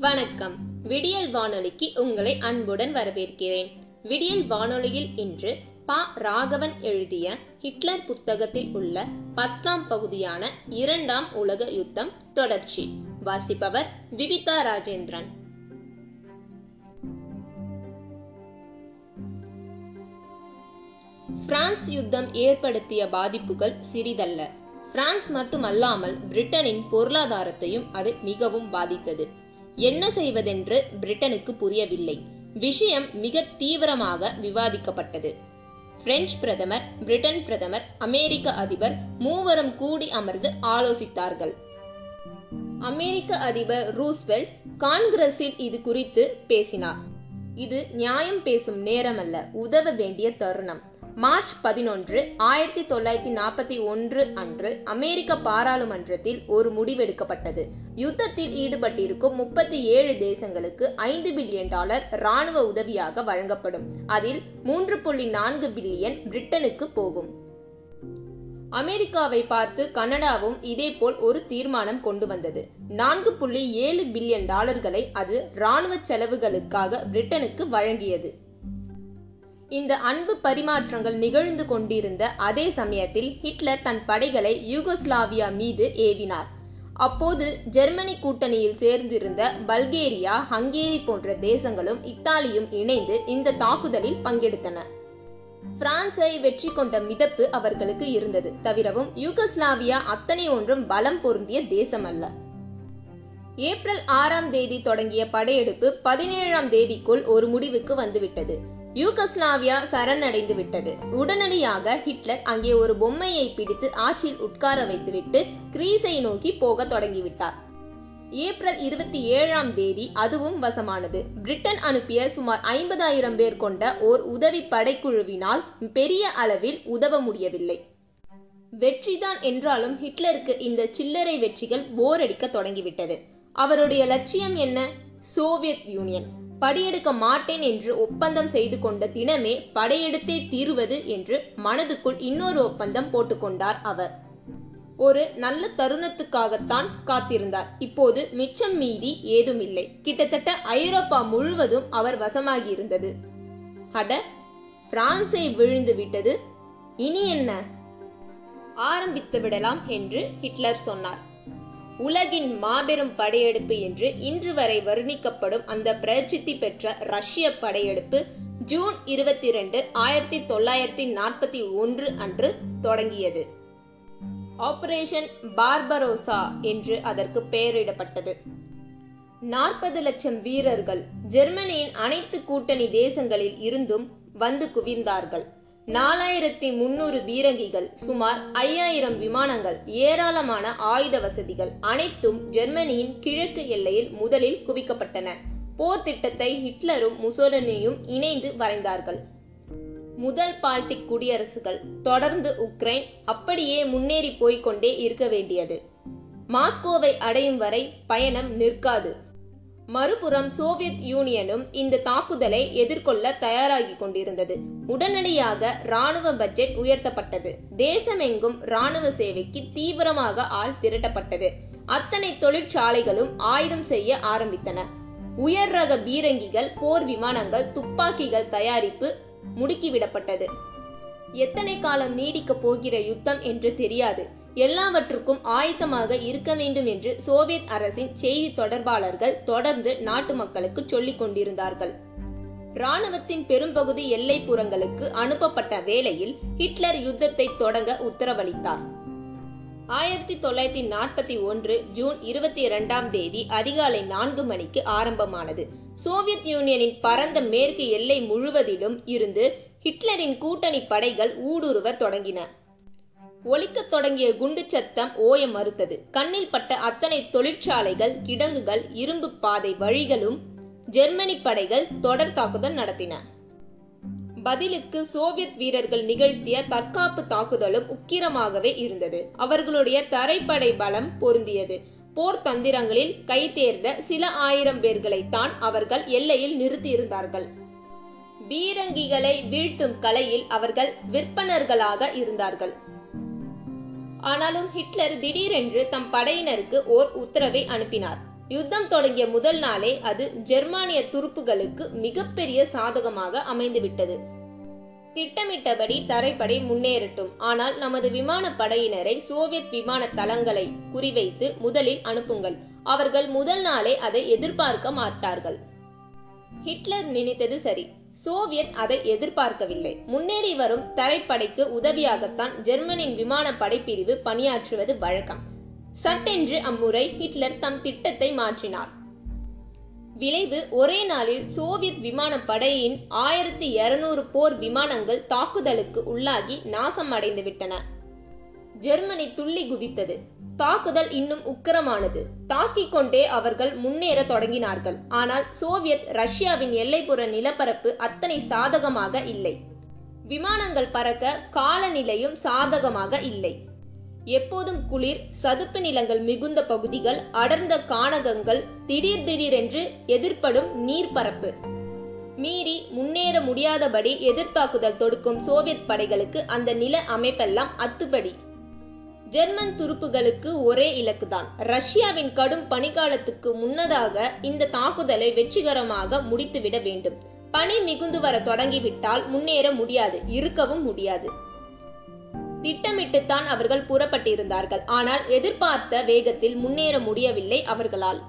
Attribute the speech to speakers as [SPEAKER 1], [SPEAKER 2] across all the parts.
[SPEAKER 1] வணக்கம். விடியல் வானொலிக்கு உங்களை அன்புடன் வரவேற்கிறேன். விடியல் வானொலியில் இன்று ப. ராகவன் எழுதிய ஹிட்லர் புத்தகத்தில் உள்ள பத்தாம் பகுதியான இரண்டாம் உலக யுத்தம் தொடர்ச்சி. வாசிப்பவர் விவிதா ராஜேந்திரன். பிரான்ஸ் யுத்தம் ஏற்படுத்திய பாதிப்புகள் சிறிதல்ல. பிரான்ஸ் மட்டுமல்லாமல் பிரிட்டனின் பொருளாதாரத்தையும் அது மிகவும் பாதித்தது. என்ன செய்வதென்று பிரிட்டனுக்கு புரியவில்லை. விஷயம் மிக தீவிரமாக விவாதிக்கப்பட்டது. பிரெஞ்சு பிரதமர் பிரிட்டன் பிரதமர் அமெரிக்க அதிபர் மூவரும் கூடி அமர்ந்து ஆலோசித்தார்கள். அமெரிக்க அதிபர் ரூஸ்வெல்ட் காங்கிரஸில் இது குறித்து பேசினார். இது நியாயம் பேசும் நேரமல்ல உதவ வேண்டிய தருணம். மார்ச் பதினொன்று ஆயிரத்தி தொள்ளாயிரத்தி நாற்பத்தி ஒன்று அன்று அமெரிக்க பாராளுமன்றத்தில் ஒரு முடிவெடுக்கப்பட்டது. யுத்தத்தில் ஈடுபட்டிருக்கும் முப்பத்தி ஏழு தேசங்களுக்கு ஐந்து பில்லியன் டாலர் ராணுவ உதவியாக வழங்கப்படும். அதில் மூன்று புள்ளி நான்கு பில்லியன் பிரிட்டனுக்கு போகும். அமெரிக்காவை பார்த்து கனடாவும் இதேபோல் ஒரு தீர்மானம் கொண்டு வந்தது. நான்கு புள்ளி ஏழு பில்லியன் டாலர்களை அது ராணுவ செலவுகளுக்காக பிரிட்டனுக்கு வழங்கியது. இந்த அன்பு பரிமாற்றங்கள் நிகழ்ந்து கொண்டிருந்த அதே சமயத்தில் ஹிட்லர் தன் படைகளை யூகோஸ்லாவியா மீது ஏவினார். அப்போது ஜெர்மனி கூட்டணியில் சேர்ந்திருந்த பல்கேரியா ஹங்கேரி போன்ற தேசங்களும் இத்தாலியும் இணைந்து இந்த தாக்குதலில் பங்கெடுத்தன. பிரான்சை வெற்றி கொண்ட மிதப்பு அவர்களுக்கு இருந்தது தவிரவும் யூகஸ்லாவியா அத்தனை ஒன்றும் பலம் பொருந்திய தேசமல்ல. ஏப்ரல் ஆறாம் தேதி தொடங்கிய படையெடுப்பு பதினேழாம் தேதிக்குள் ஒரு முடிவுக்கு வந்துவிட்டது. யூகஸ்லாவியா சரணடைந்து விட்டது. உடனடியாக ஹிட்லர் அங்கே ஒரு பொம்மையை பிடித்து ஆட்சியில் உட்கார வைத்துவிட்டு கிரீஸை நோக்கி போக தொடங்கிவிட்டார். ஏப்ரல் இருபத்தி ஏழாம் தேதி அதுவும் வசமானது. பிரிட்டன் அனுப்பிய சுமார் ஐம்பதாயிரம் பேர் கொண்ட ஓர் உதவி படைக்குழுவினால் பெரிய அளவில் உதவ முடியவில்லை. வெற்றிதான் என்றாலும் ஹிட்லருக்கு இந்த சில்லறை வெற்றிகள் போரடிக்க தொடங்கிவிட்டது. அவருடைய லட்சியம் என்ன? Soviet union. படியெடுக்க மாட்டேன் என்று ஒப்பந்தம் செய்து கொண்ட தினமே படையெடுத்தே தீருவது என்று மனதுக்குள் இன்னொரு ஒப்பந்தம் போட்டுக்கொண்டார் அவர். ஒரு நல்ல தருணத்துக்காகத்தான் காத்திருந்தார். இப்போது மிச்சம் மீதி ஏதும் இல்லை கிட்டத்தட்ட ஐரோப்பா முழுவதும் அவர் வசமாகியிருந்தது. அட பிரான்சை விழுந்து விட்டது. இனி என்ன? ஆரம்பித்து விடலாம் என்று ஹிட்லர் சொன்னார். உலகின் மாபெரும் படையெடுப்பு என்று இன்று வரை வர்ணிக்கப்படும் அந்த பிரசித்தி பெற்ற ரஷ்ய படையெடுப்பு ஜூன் இருபத்தி ரெண்டு ஆயிரத்தி தொள்ளாயிரத்தி நாற்பத்தி ஒன்று அன்று தொடங்கியது. ஆபரேஷன் பார்பரோசா என்று அதற்கு பெயரிடப்பட்டது. நாற்பது லட்சம் வீரர்கள் ஜெர்மனியின் அனைத்து கூட்டணி தேசங்களில் இருந்தும் வந்து குவிந்தார்கள். நாலாயிரத்தி முன்னூறு பீரங்கிகள் சுமார் ஐயாயிரம் விமானங்கள் ஏராளமான ஆயுத வசதிகள் அனைத்தும் ஜெர்மனியின் கிழக்கு எல்லையில் முதலில் குவிக்கப்பட்டன. போர் திட்டத்தை ஹிட்லரும் முசோலனியும் இணைந்து வரைந்தார்கள். முதல் பால்டிக் குடியரசுகள் தொடர்ந்து உக்ரைன் அப்படியே முன்னேறி போய்கொண்டே இருக்க வேண்டியது. மாஸ்கோவை அடையும் வரை பயணம் நிற்காது. மறுபுறம் சோவியத் யூனியனும் இந்த தாக்குதலை எதிர்கொள்ள தயாராகி கொண்டிருந்தது. உடனடியாக ராணுவ பட்ஜெட் உயர்த்தப்பட்டது. தேசமெங்கும் ராணுவ சேவைக்கு தீவிரமாக ஆள் திரட்டப்பட்டது. அத்தனை தொழிற்சாலைகளும் ஆயுதம் செய்ய ஆரம்பித்தன. உயர் ரக பீரங்கிகள் போர் விமானங்கள் துப்பாக்கிகள் தயாரிப்பு முடுக்கிவிடப்பட்டது. எத்தனை காலம் நீடிக்கப் போகிற யுத்தம் என்று தெரியாது. எல்லாவற்றுக்கும் ஆயத்தமாக இருக்க வேண்டும் என்று சோவியத் அரசின் செய்தி தொடர்பாளர்கள் தொடர்ந்து நாட்டு மக்களுக்கு சொல்லிக் கொண்டிருந்தார்கள். ராணுவத்தின் பெரும்பகுதி எல்லைப்புறங்களுக்கு அனுப்பப்பட்ட வேளையில் ஹிட்லர் யுத்தத்தை தொடங்க உத்தரவளித்தார். ஆயிரத்தி தொள்ளாயிரத்தி நாற்பத்தி ஒன்று ஜூன் இருபத்தி இரண்டாம் தேதி அதிகாலை நான்கு மணிக்கு ஆரம்பமானது. சோவியத் யூனியனின் பரந்த மேற்கு எல்லை முழுவதிலும் இருந்து ஹிட்லரின் கூட்டணி படைகள் ஊடுருவ தொடங்கின. ஒலிக்கத் தொடங்கிய குண்டு சத்தம் ஓய மறுத்தது. கண்ணில் பட்ட அத்தனை தொழிற்சாலைகள் கிடங்குகள் இரும்பு பாதை வழிகளும் ஜெர்மனி படைகள் தொடர் தாக்குதல் நடத்தின. பதிலுக்கு சோவியத் வீரர்கள் நிகழ்த்திய தற்காப்பு தாக்குதலும் உக்கிரமாகவே இருந்தது. அவர்களுடைய தரைப்படை பலம் பொருந்தியது. போர் தந்திரங்களில் கைதேர்ந்த சில ஆயிரம் பேர்களைத்தான் அவர்கள் எல்லையில் நிறுத்தியிருந்தார்கள். பீரங்கிகளை வீழ்த்தும் கலையில் அவர்கள் விற்பனர்களாக இருந்தார்கள். ஆனாலும் ஹிட்லர் திடீரென்று தம் படையினருக்கு ஓர் உத்தரவை அனுப்பினார். யுத்தம் தொடங்கிய முதல் நாளே அது ஜெர்மானிய துருப்புகளுக்கு மிகப்பெரிய சாதகமாக அமைந்துவிட்டது. திட்டமிட்டபடி தரைப்படை முன்னேறட்டும். ஆனால் நமது விமான படையினரை சோவியத் விமான தளங்களை குறிவைத்து முதலில் அனுப்புங்கள். அவர்கள் முதல் நாளே அதை எதிர்பார்க்க மாட்டார்கள். ஹிட்லர் நினைத்தது சரி. சோவியத் அதை எதிர்பார்க்கவில்லை. முன்னேறி வரும் தரைப்படைக்கு உதவியாகத்தான் ஜெர்மனின் விமானப்படை பிரிவு பணியாற்றுவது வழக்கம். சட்டென்று அம்முறை ஹிட்லர் தம் திட்டத்தை மாற்றினார். விளைவு ஒரே நாளில் சோவியத் விமானப்படையின் ஆயிரத்தி இருநூறு போர் விமானங்கள் தாக்குதலுக்கு உள்ளாகி நாசம் அடைந்துவிட்டன. ஜெர்மனி துள்ளி குதித்தது. தாக்குதல் இன்னும் உக்கிரமானது. தாக்கிக் கொண்டே அவர்கள் முன்னேற தொடங்கினார்கள். ஆனால் சோவியத் ரஷ்யாவின் எல்லைப்புற நிலப்பரப்பு அத்தனை சாதகமாக இல்லை. விமானங்கள் பறக்க காலநிலையும் சாதகமாக இல்லை. எப்போதும் குளிர் சதுப்பு நிலங்கள் மிகுந்த பகுதிகள் அடர்ந்த கானகங்கள் திடீர் திடீரென்று எதிர்ப்படும் நீர்ப்பரப்பு. மீறி முன்னேற முடியாதபடி எதிர்த்தாக்குதல் தொடுக்கும் சோவியத் படைகளுக்கு அந்த நில அமைப்பெல்லாம் அத்துப்படி. ஜெர்மன் துருப்புகளுக்கு ஒரே இலக்குதான். ரஷ்யாவின் கடும் பனிக்காலத்துக்கு முன்னதாக இந்த தாக்குதலை வெற்றிகரமாக முடித்துவிட வேண்டும். பனி மிகுந்து வர தொடங்கிவிட்டால் முன்னேற முடியாது இருக்கவும் முடியாது. திட்டமிட்டுத்தான் அவர்கள் புறப்பட்டிருந்தார்கள். ஆனால் எதிர்பார்த்த வேகத்தில் முன்னேற முடியவில்லை அவர்களால்.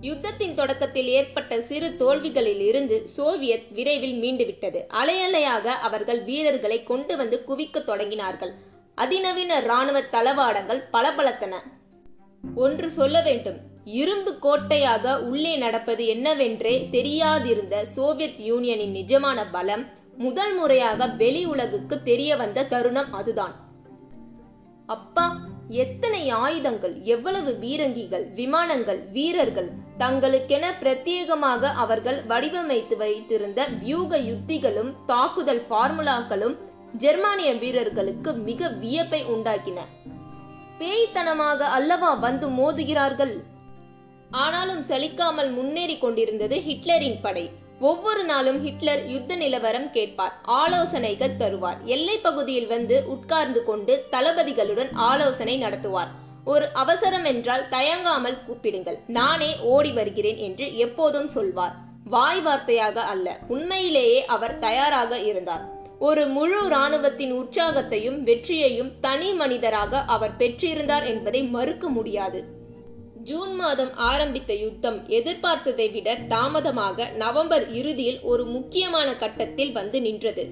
[SPEAKER 1] யுத்தத்தின் தொடக்கத்தில் ஏற்பட்ட சிறு தோல்விகளில் இருந்து சோவியத் விரைவில் மீண்டுவிட்டது. அலையலையாக அவர்கள் வீரர்களை கொண்டு வந்து குவிக்க தொடங்கினார்கள். அதிநவீன ராணுவ தளவாடங்கள் பளபளத்தன. ஒன்று சொல்ல வேண்டும். இரும்பு கோட்டையாக உள்ளே நடப்பது என்னவென்றே தெரியாதிருந்த சோவியத் யூனியனின் நிஜமான பலம் முதல் முறையாக வெளி உலகுக்கு தெரிய வந்த தருணம் அதுதான். அப்பா எத்தனை ஆயுதங்கள் எவ்வளவு பீரங்கிகள் விமானங்கள் வீரர்கள் தங்களுக்கென பிரத்யேகமாக அவர்கள் வடிவமைத்து வைத்திருந்த வியூக யுத்திகளும் தாக்குதல் ஃபார்முலாக்களும் ஜெர்மானிய வீரர்களுக்கு மிக வியப்பை உண்டாக்கின. பேய்த்தனமாக அல்லவா வந்து மோதுகிறார்கள்? ஆனாலும் சலிக்காமல் முன்னேறி கொண்டிருந்தது ஹிட்லரின் படை. ஒவ்வொரு நாளும் ஹிட்லர் யுத்த நிலவரம் கேட்பார் ஆலோசனைகள் தருவார். எல்லை பகுதியில் வந்து உட்கார்ந்து கொண்டு தளபதிகளுடன் ஆலோசனை நடத்துவார். ஒரு அவசரம் என்றால் தயங்காமல் கூப்பிடுங்கள் நானே ஓடி வருகிறேன் என்று எப்போதும் சொல்வார். வாய் வார்த்தையாக அல்ல உண்மையிலேயே அவர் தயாராக இருந்தார். ஒரு முழு இராணுவத்தின் உற்சாகத்தையும் வெற்றியையும் தனி மனிதராக அவர் பெற்றிருந்தார் என்பதை மறுக்க முடியாது. ஜூன் மாதம் ஆரம்பித்த யுத்தம் எதிர்பார்த்ததை விட தாமதமாக நவம்பர் இறுதியில் ஒரு முக்கியமான கட்டத்தில் வந்து நின்றது.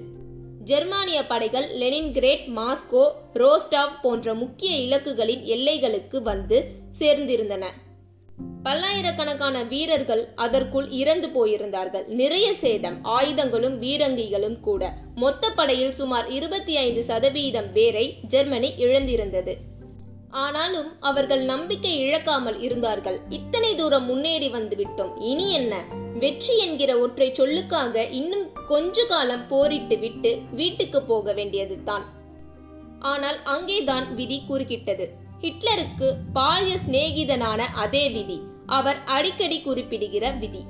[SPEAKER 1] ஜெர்மானிய படைகள் லெனின்கிரேட் மாஸ்கோ ரோஸ்டாவ் போன்ற முக்கிய இலக்குகளின் எல்லைகளுக்கு வந்து சேர்ந்திருந்தன. பல்லாயிரக்கணக்கான வீரர்கள் அதற்குள் இறந்து போயிருந்தார்கள். நிறைய சேதம் ஆயுதங்களும் வீரங்கிகளும் கூட. மொத்த படையில் சுமார் இருபத்தி ஐந்து சதவீதம் பேரை ஜெர்மனி இழந்திருந்தது. ஆனாலும் அவர்கள் நம்பிக்கை இழக்காமல் இருந்தார்கள். இத்தனை தூரம் முன்னேறி வந்து விட்டோம் இனி என்ன? வெற்றி என்கிற ஒற்றை சொல்லுக்காக இன்னும் கொஞ்ச காலம் போரிட்டு விட்டு வீட்டுக்கு போக வேண்டியது தான் ஆனால் அங்கேதான் விதி குறுக்கிட்டது. ஹிட்லருக்கு பால்ய சிநேகிதனான அதே விதி. அவர் அடிக்கடி குறிப்பிடுகிற விதி.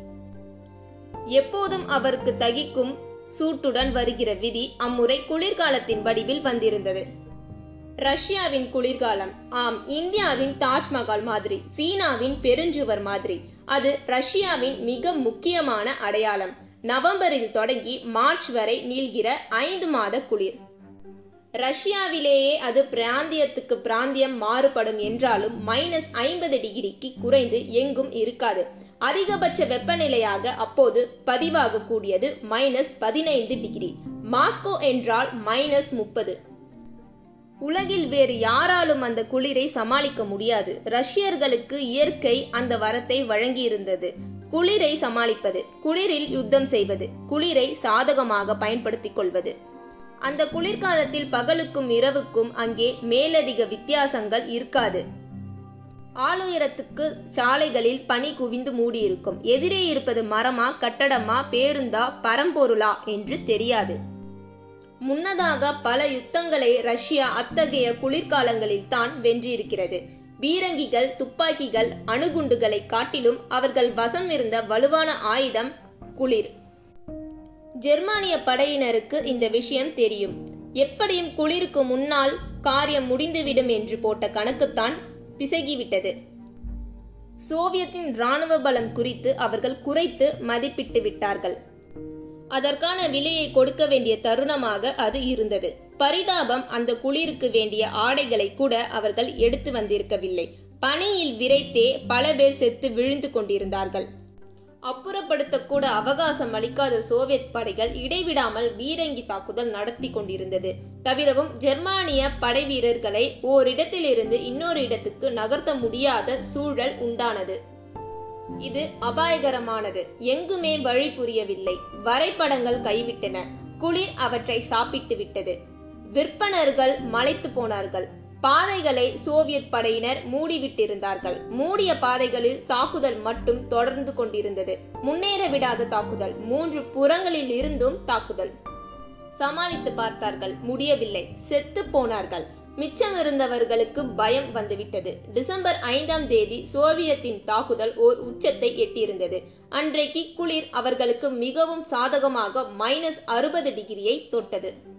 [SPEAKER 1] எப்போதும் அவருக்கு தகிக்கும் சூட்டுடன் வருகிற விதி அம்முறை குளிர்காலத்தின் வடிவில் வந்திருந்தது. ரஷ்யாவின் குளிர்காலம். ஆம் இந்தியாவின் தாஜ்மஹால் மாதிரி சீனாவின் பெருஞ்சுவர் மாதிரி. அது ரஷ்யாவின் மிக முக்கியமான அடையாளம். நவம்பரில் தொடங்கி மார்ச் வரை நீள்கிற ஐந்து மாத குளிர். ரஷ்யாவிலேயே அது பிராந்தியத்துக்கு பிராந்தியம் மாறுபடும் என்றாலும் மைனஸ் ஐம்பது டிகிரிக்கு குறைந்து எங்கும் இருக்காது. அதிகபட்ச வெப்பநிலையாக அப்போது பதிவாகக்கூடியது மைனஸ் பதினைந்து டிகிரி. மாஸ்கோ என்றால் மைனஸ் முப்பது. உலகில் வேறு யாராலும் அந்த குளிரை சமாளிக்க முடியாது. ரஷ்யர்களுக்கு இயற்கை அந்த வரத்தை வழங்கியிருந்தது. குளிரை சமாளிப்பது குளிரில் யுத்தம் செய்வது குளிரை சாதகமாக பயன்படுத்திக் கொள்வது. அந்த குளிர்காலத்தில் பகலுக்கும் இரவுக்கும் அங்கே மேலதிக வித்தியாசங்கள் இருக்காது. ஆளுயரத்துக்கு சாலைகளில் பனி குவிந்து மூடியிருக்கும். எதிரே இருப்பது மரமா கட்டடமா பேருந்தா பரம்பொருளா என்று தெரியாது. முன்னதாக பல யுத்தங்களை ரஷ்யா அத்தகைய குளிர்காலங்களில் தான் வென்றிருக்கிறது. பீரங்கிகள் துப்பாக்கிகள் அணுகுண்டுகளை காட்டிலும் அவர்கள் வசம் இருந்த வலுவான ஆயுதம் குளிர். ஜெர்மானிய படையினருக்கு இந்த விஷயம் தெரியும். எப்படியும் குளிருக்கு முன்னால் காரியம் முடிந்துவிடும் என்று போட்ட கணக்குத்தான் பிசகிவிட்டது. சோவியத்தின் இராணுவ பலம் குறித்து அவர்கள் குறைத்து மதிப்பிட்டு விட்டார்கள். அதற்கான விலையை கொடுக்க வேண்டிய தருணமாக அது இருந்தது. பரிதாபம் அந்த குளிருக்கு வேண்டிய ஆடைகளை கூட அவர்கள் எடுத்து வந்திருக்கவில்லை. பனியில் விரைத்தே பல பேர் செத்து விழுந்து கொண்டிருந்தார்கள். அப்புறப்படுத்தக்கூட அவகாசம் அளிக்காத சோவியத் படைகள் இடைவிடாமல் பீரங்கி தாக்குதல் நடத்தி கொண்டிருந்தது. தவிரவும் ஜெர்மானிய படை வீரர்களை ஓரிடத்திலிருந்து இன்னொரு இடத்துக்கு நகர்த்த முடியாத சூழல் உண்டானது. இது அபாயகரமானது. எங்குமே வழி புரியவில்லை. வரைபடங்கள் கைவிட்டன. குளிர் அவற்றை சாப்பிட்டு விட்டது விற்பனர்கள் மலைத்து போனார்கள். பாதைகளை சோவியத் படையினர் மூடிவிட்டிருந்தார்கள். மூடிய பாதைகளில் தாக்குதல் மட்டும் தொடர்ந்து கொண்டிருந்தது. முன்னேற விடாத தாக்குதல். மூன்று புறங்களில் இருந்தும் தாக்குதல். சமாளித்து பார்த்தார்கள். முடியவில்லை. செத்து போனார்கள். மிச்சம் இருந்தவர்களுக்கு பயம் வந்துவிட்டது. டிசம்பர் ஐந்தாம் தேதி சோவியத்தின் தாக்குதல் ஓர் உச்சத்தை எட்டியிருந்தது. அன்றைக்கு குளிர் அவர்களுக்கு மிகவும் சாதகமாக மைனஸ் அறுபது டிகிரியை தொட்டது.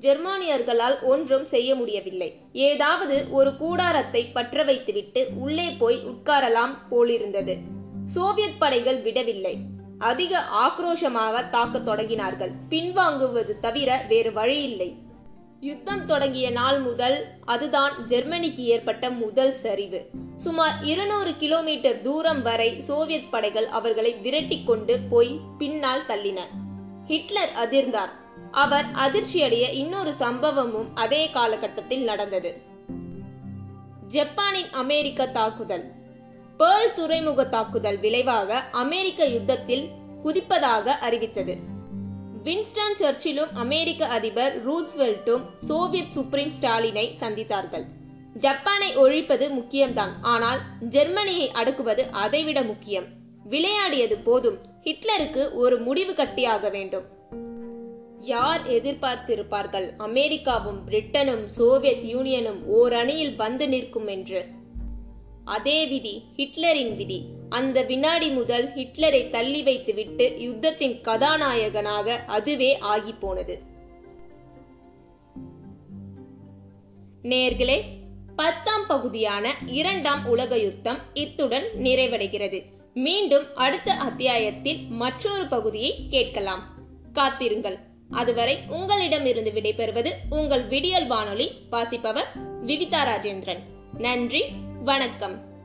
[SPEAKER 1] ஜெர்மானியர்களால் ஒன்றும் செய்ய முடியவில்லை. ஏதாவது ஒரு கூடாரத்தை பற்ற வைத்துவிட்டு உள்ளே போய் உட்காரலாம் போலிருந்தது. சோவியத் படைகள் விடவில்லை. அதிக ஆக்ரோஷமாக தாக்க தொடங்கினார்கள். பின்வாங்குவது தவிர வேறு வழியில்லை. யுத்தம் தொடங்கிய நாள் முதல் அதுதான் ஜெர்மனிக்கு ஏற்பட்ட முதல் சரிவு. சுமார் இருநூறு கிலோமீட்டர் தூரம் வரை சோவியத் படைகள் அவர்களை விரட்டி கொண்டு போய் பின்னால் தள்ளின. ஹிட்லர் அதிர்ந்தார். அவர் அதிர்ச்சியடைய இன்னொரு சம்பவமும் அதே காலகட்டத்தில் நடந்தது. ஜப்பானின் அமெரிக்க தாக்குதல். பேர்ல் துறைமுக தாக்குதல் விளைவாக அமெரிக்க யுத்தத்தில் குதிப்பதாக அறிவித்தது. வின்ஸ்டன் சர்ச்சிலும் அமெரிக்க அதிபர் ரூஸ்வெல்ட்டும் சோவியத் சுப்ரீம் ஸ்டாலினை சந்தித்தார்கள். ஜப்பானை ஒழிப்பது முக்கியம்தான் ஆனால் ஜெர்மனியை அடக்குவது அதைவிட முக்கியம். விளையாடியது போதும். ஹிட்லருக்கு ஒரு முடிவு கட்டியாக வேண்டும். யார் எதிர்பார்த்திருப்பார்கள்? அமெரிக்காவும் பிரிட்டனும் சோவியத் யூனியனும் ஓர் அணியில் வந்து நிற்கும் என்று. அதே விதி ஹிட்லரின் விதி. அந்த வினாடி முதல் ஹிட்லரை தள்ளி வைத்துவிட்டு யுத்தத்தின் கதாநாயகனாக அதுவே ஆகி போனது நேர்களே பத்தாம் பகுதியான இரண்டாம் உலக யுத்தம் இத்துடன் நிறைவடைகிறது. மீண்டும் அடுத்த அத்தியாயத்தில் மற்றொரு பகுதியை கேட்கலாம். காத்திருங்கள். அதுவரை உங்களிடமிருந்து விடைபெறுவது உங்கள் விடியல் வானொலி வாசிப்பவர் விவிதா ராஜேந்திரன். நன்றி வணக்கம்.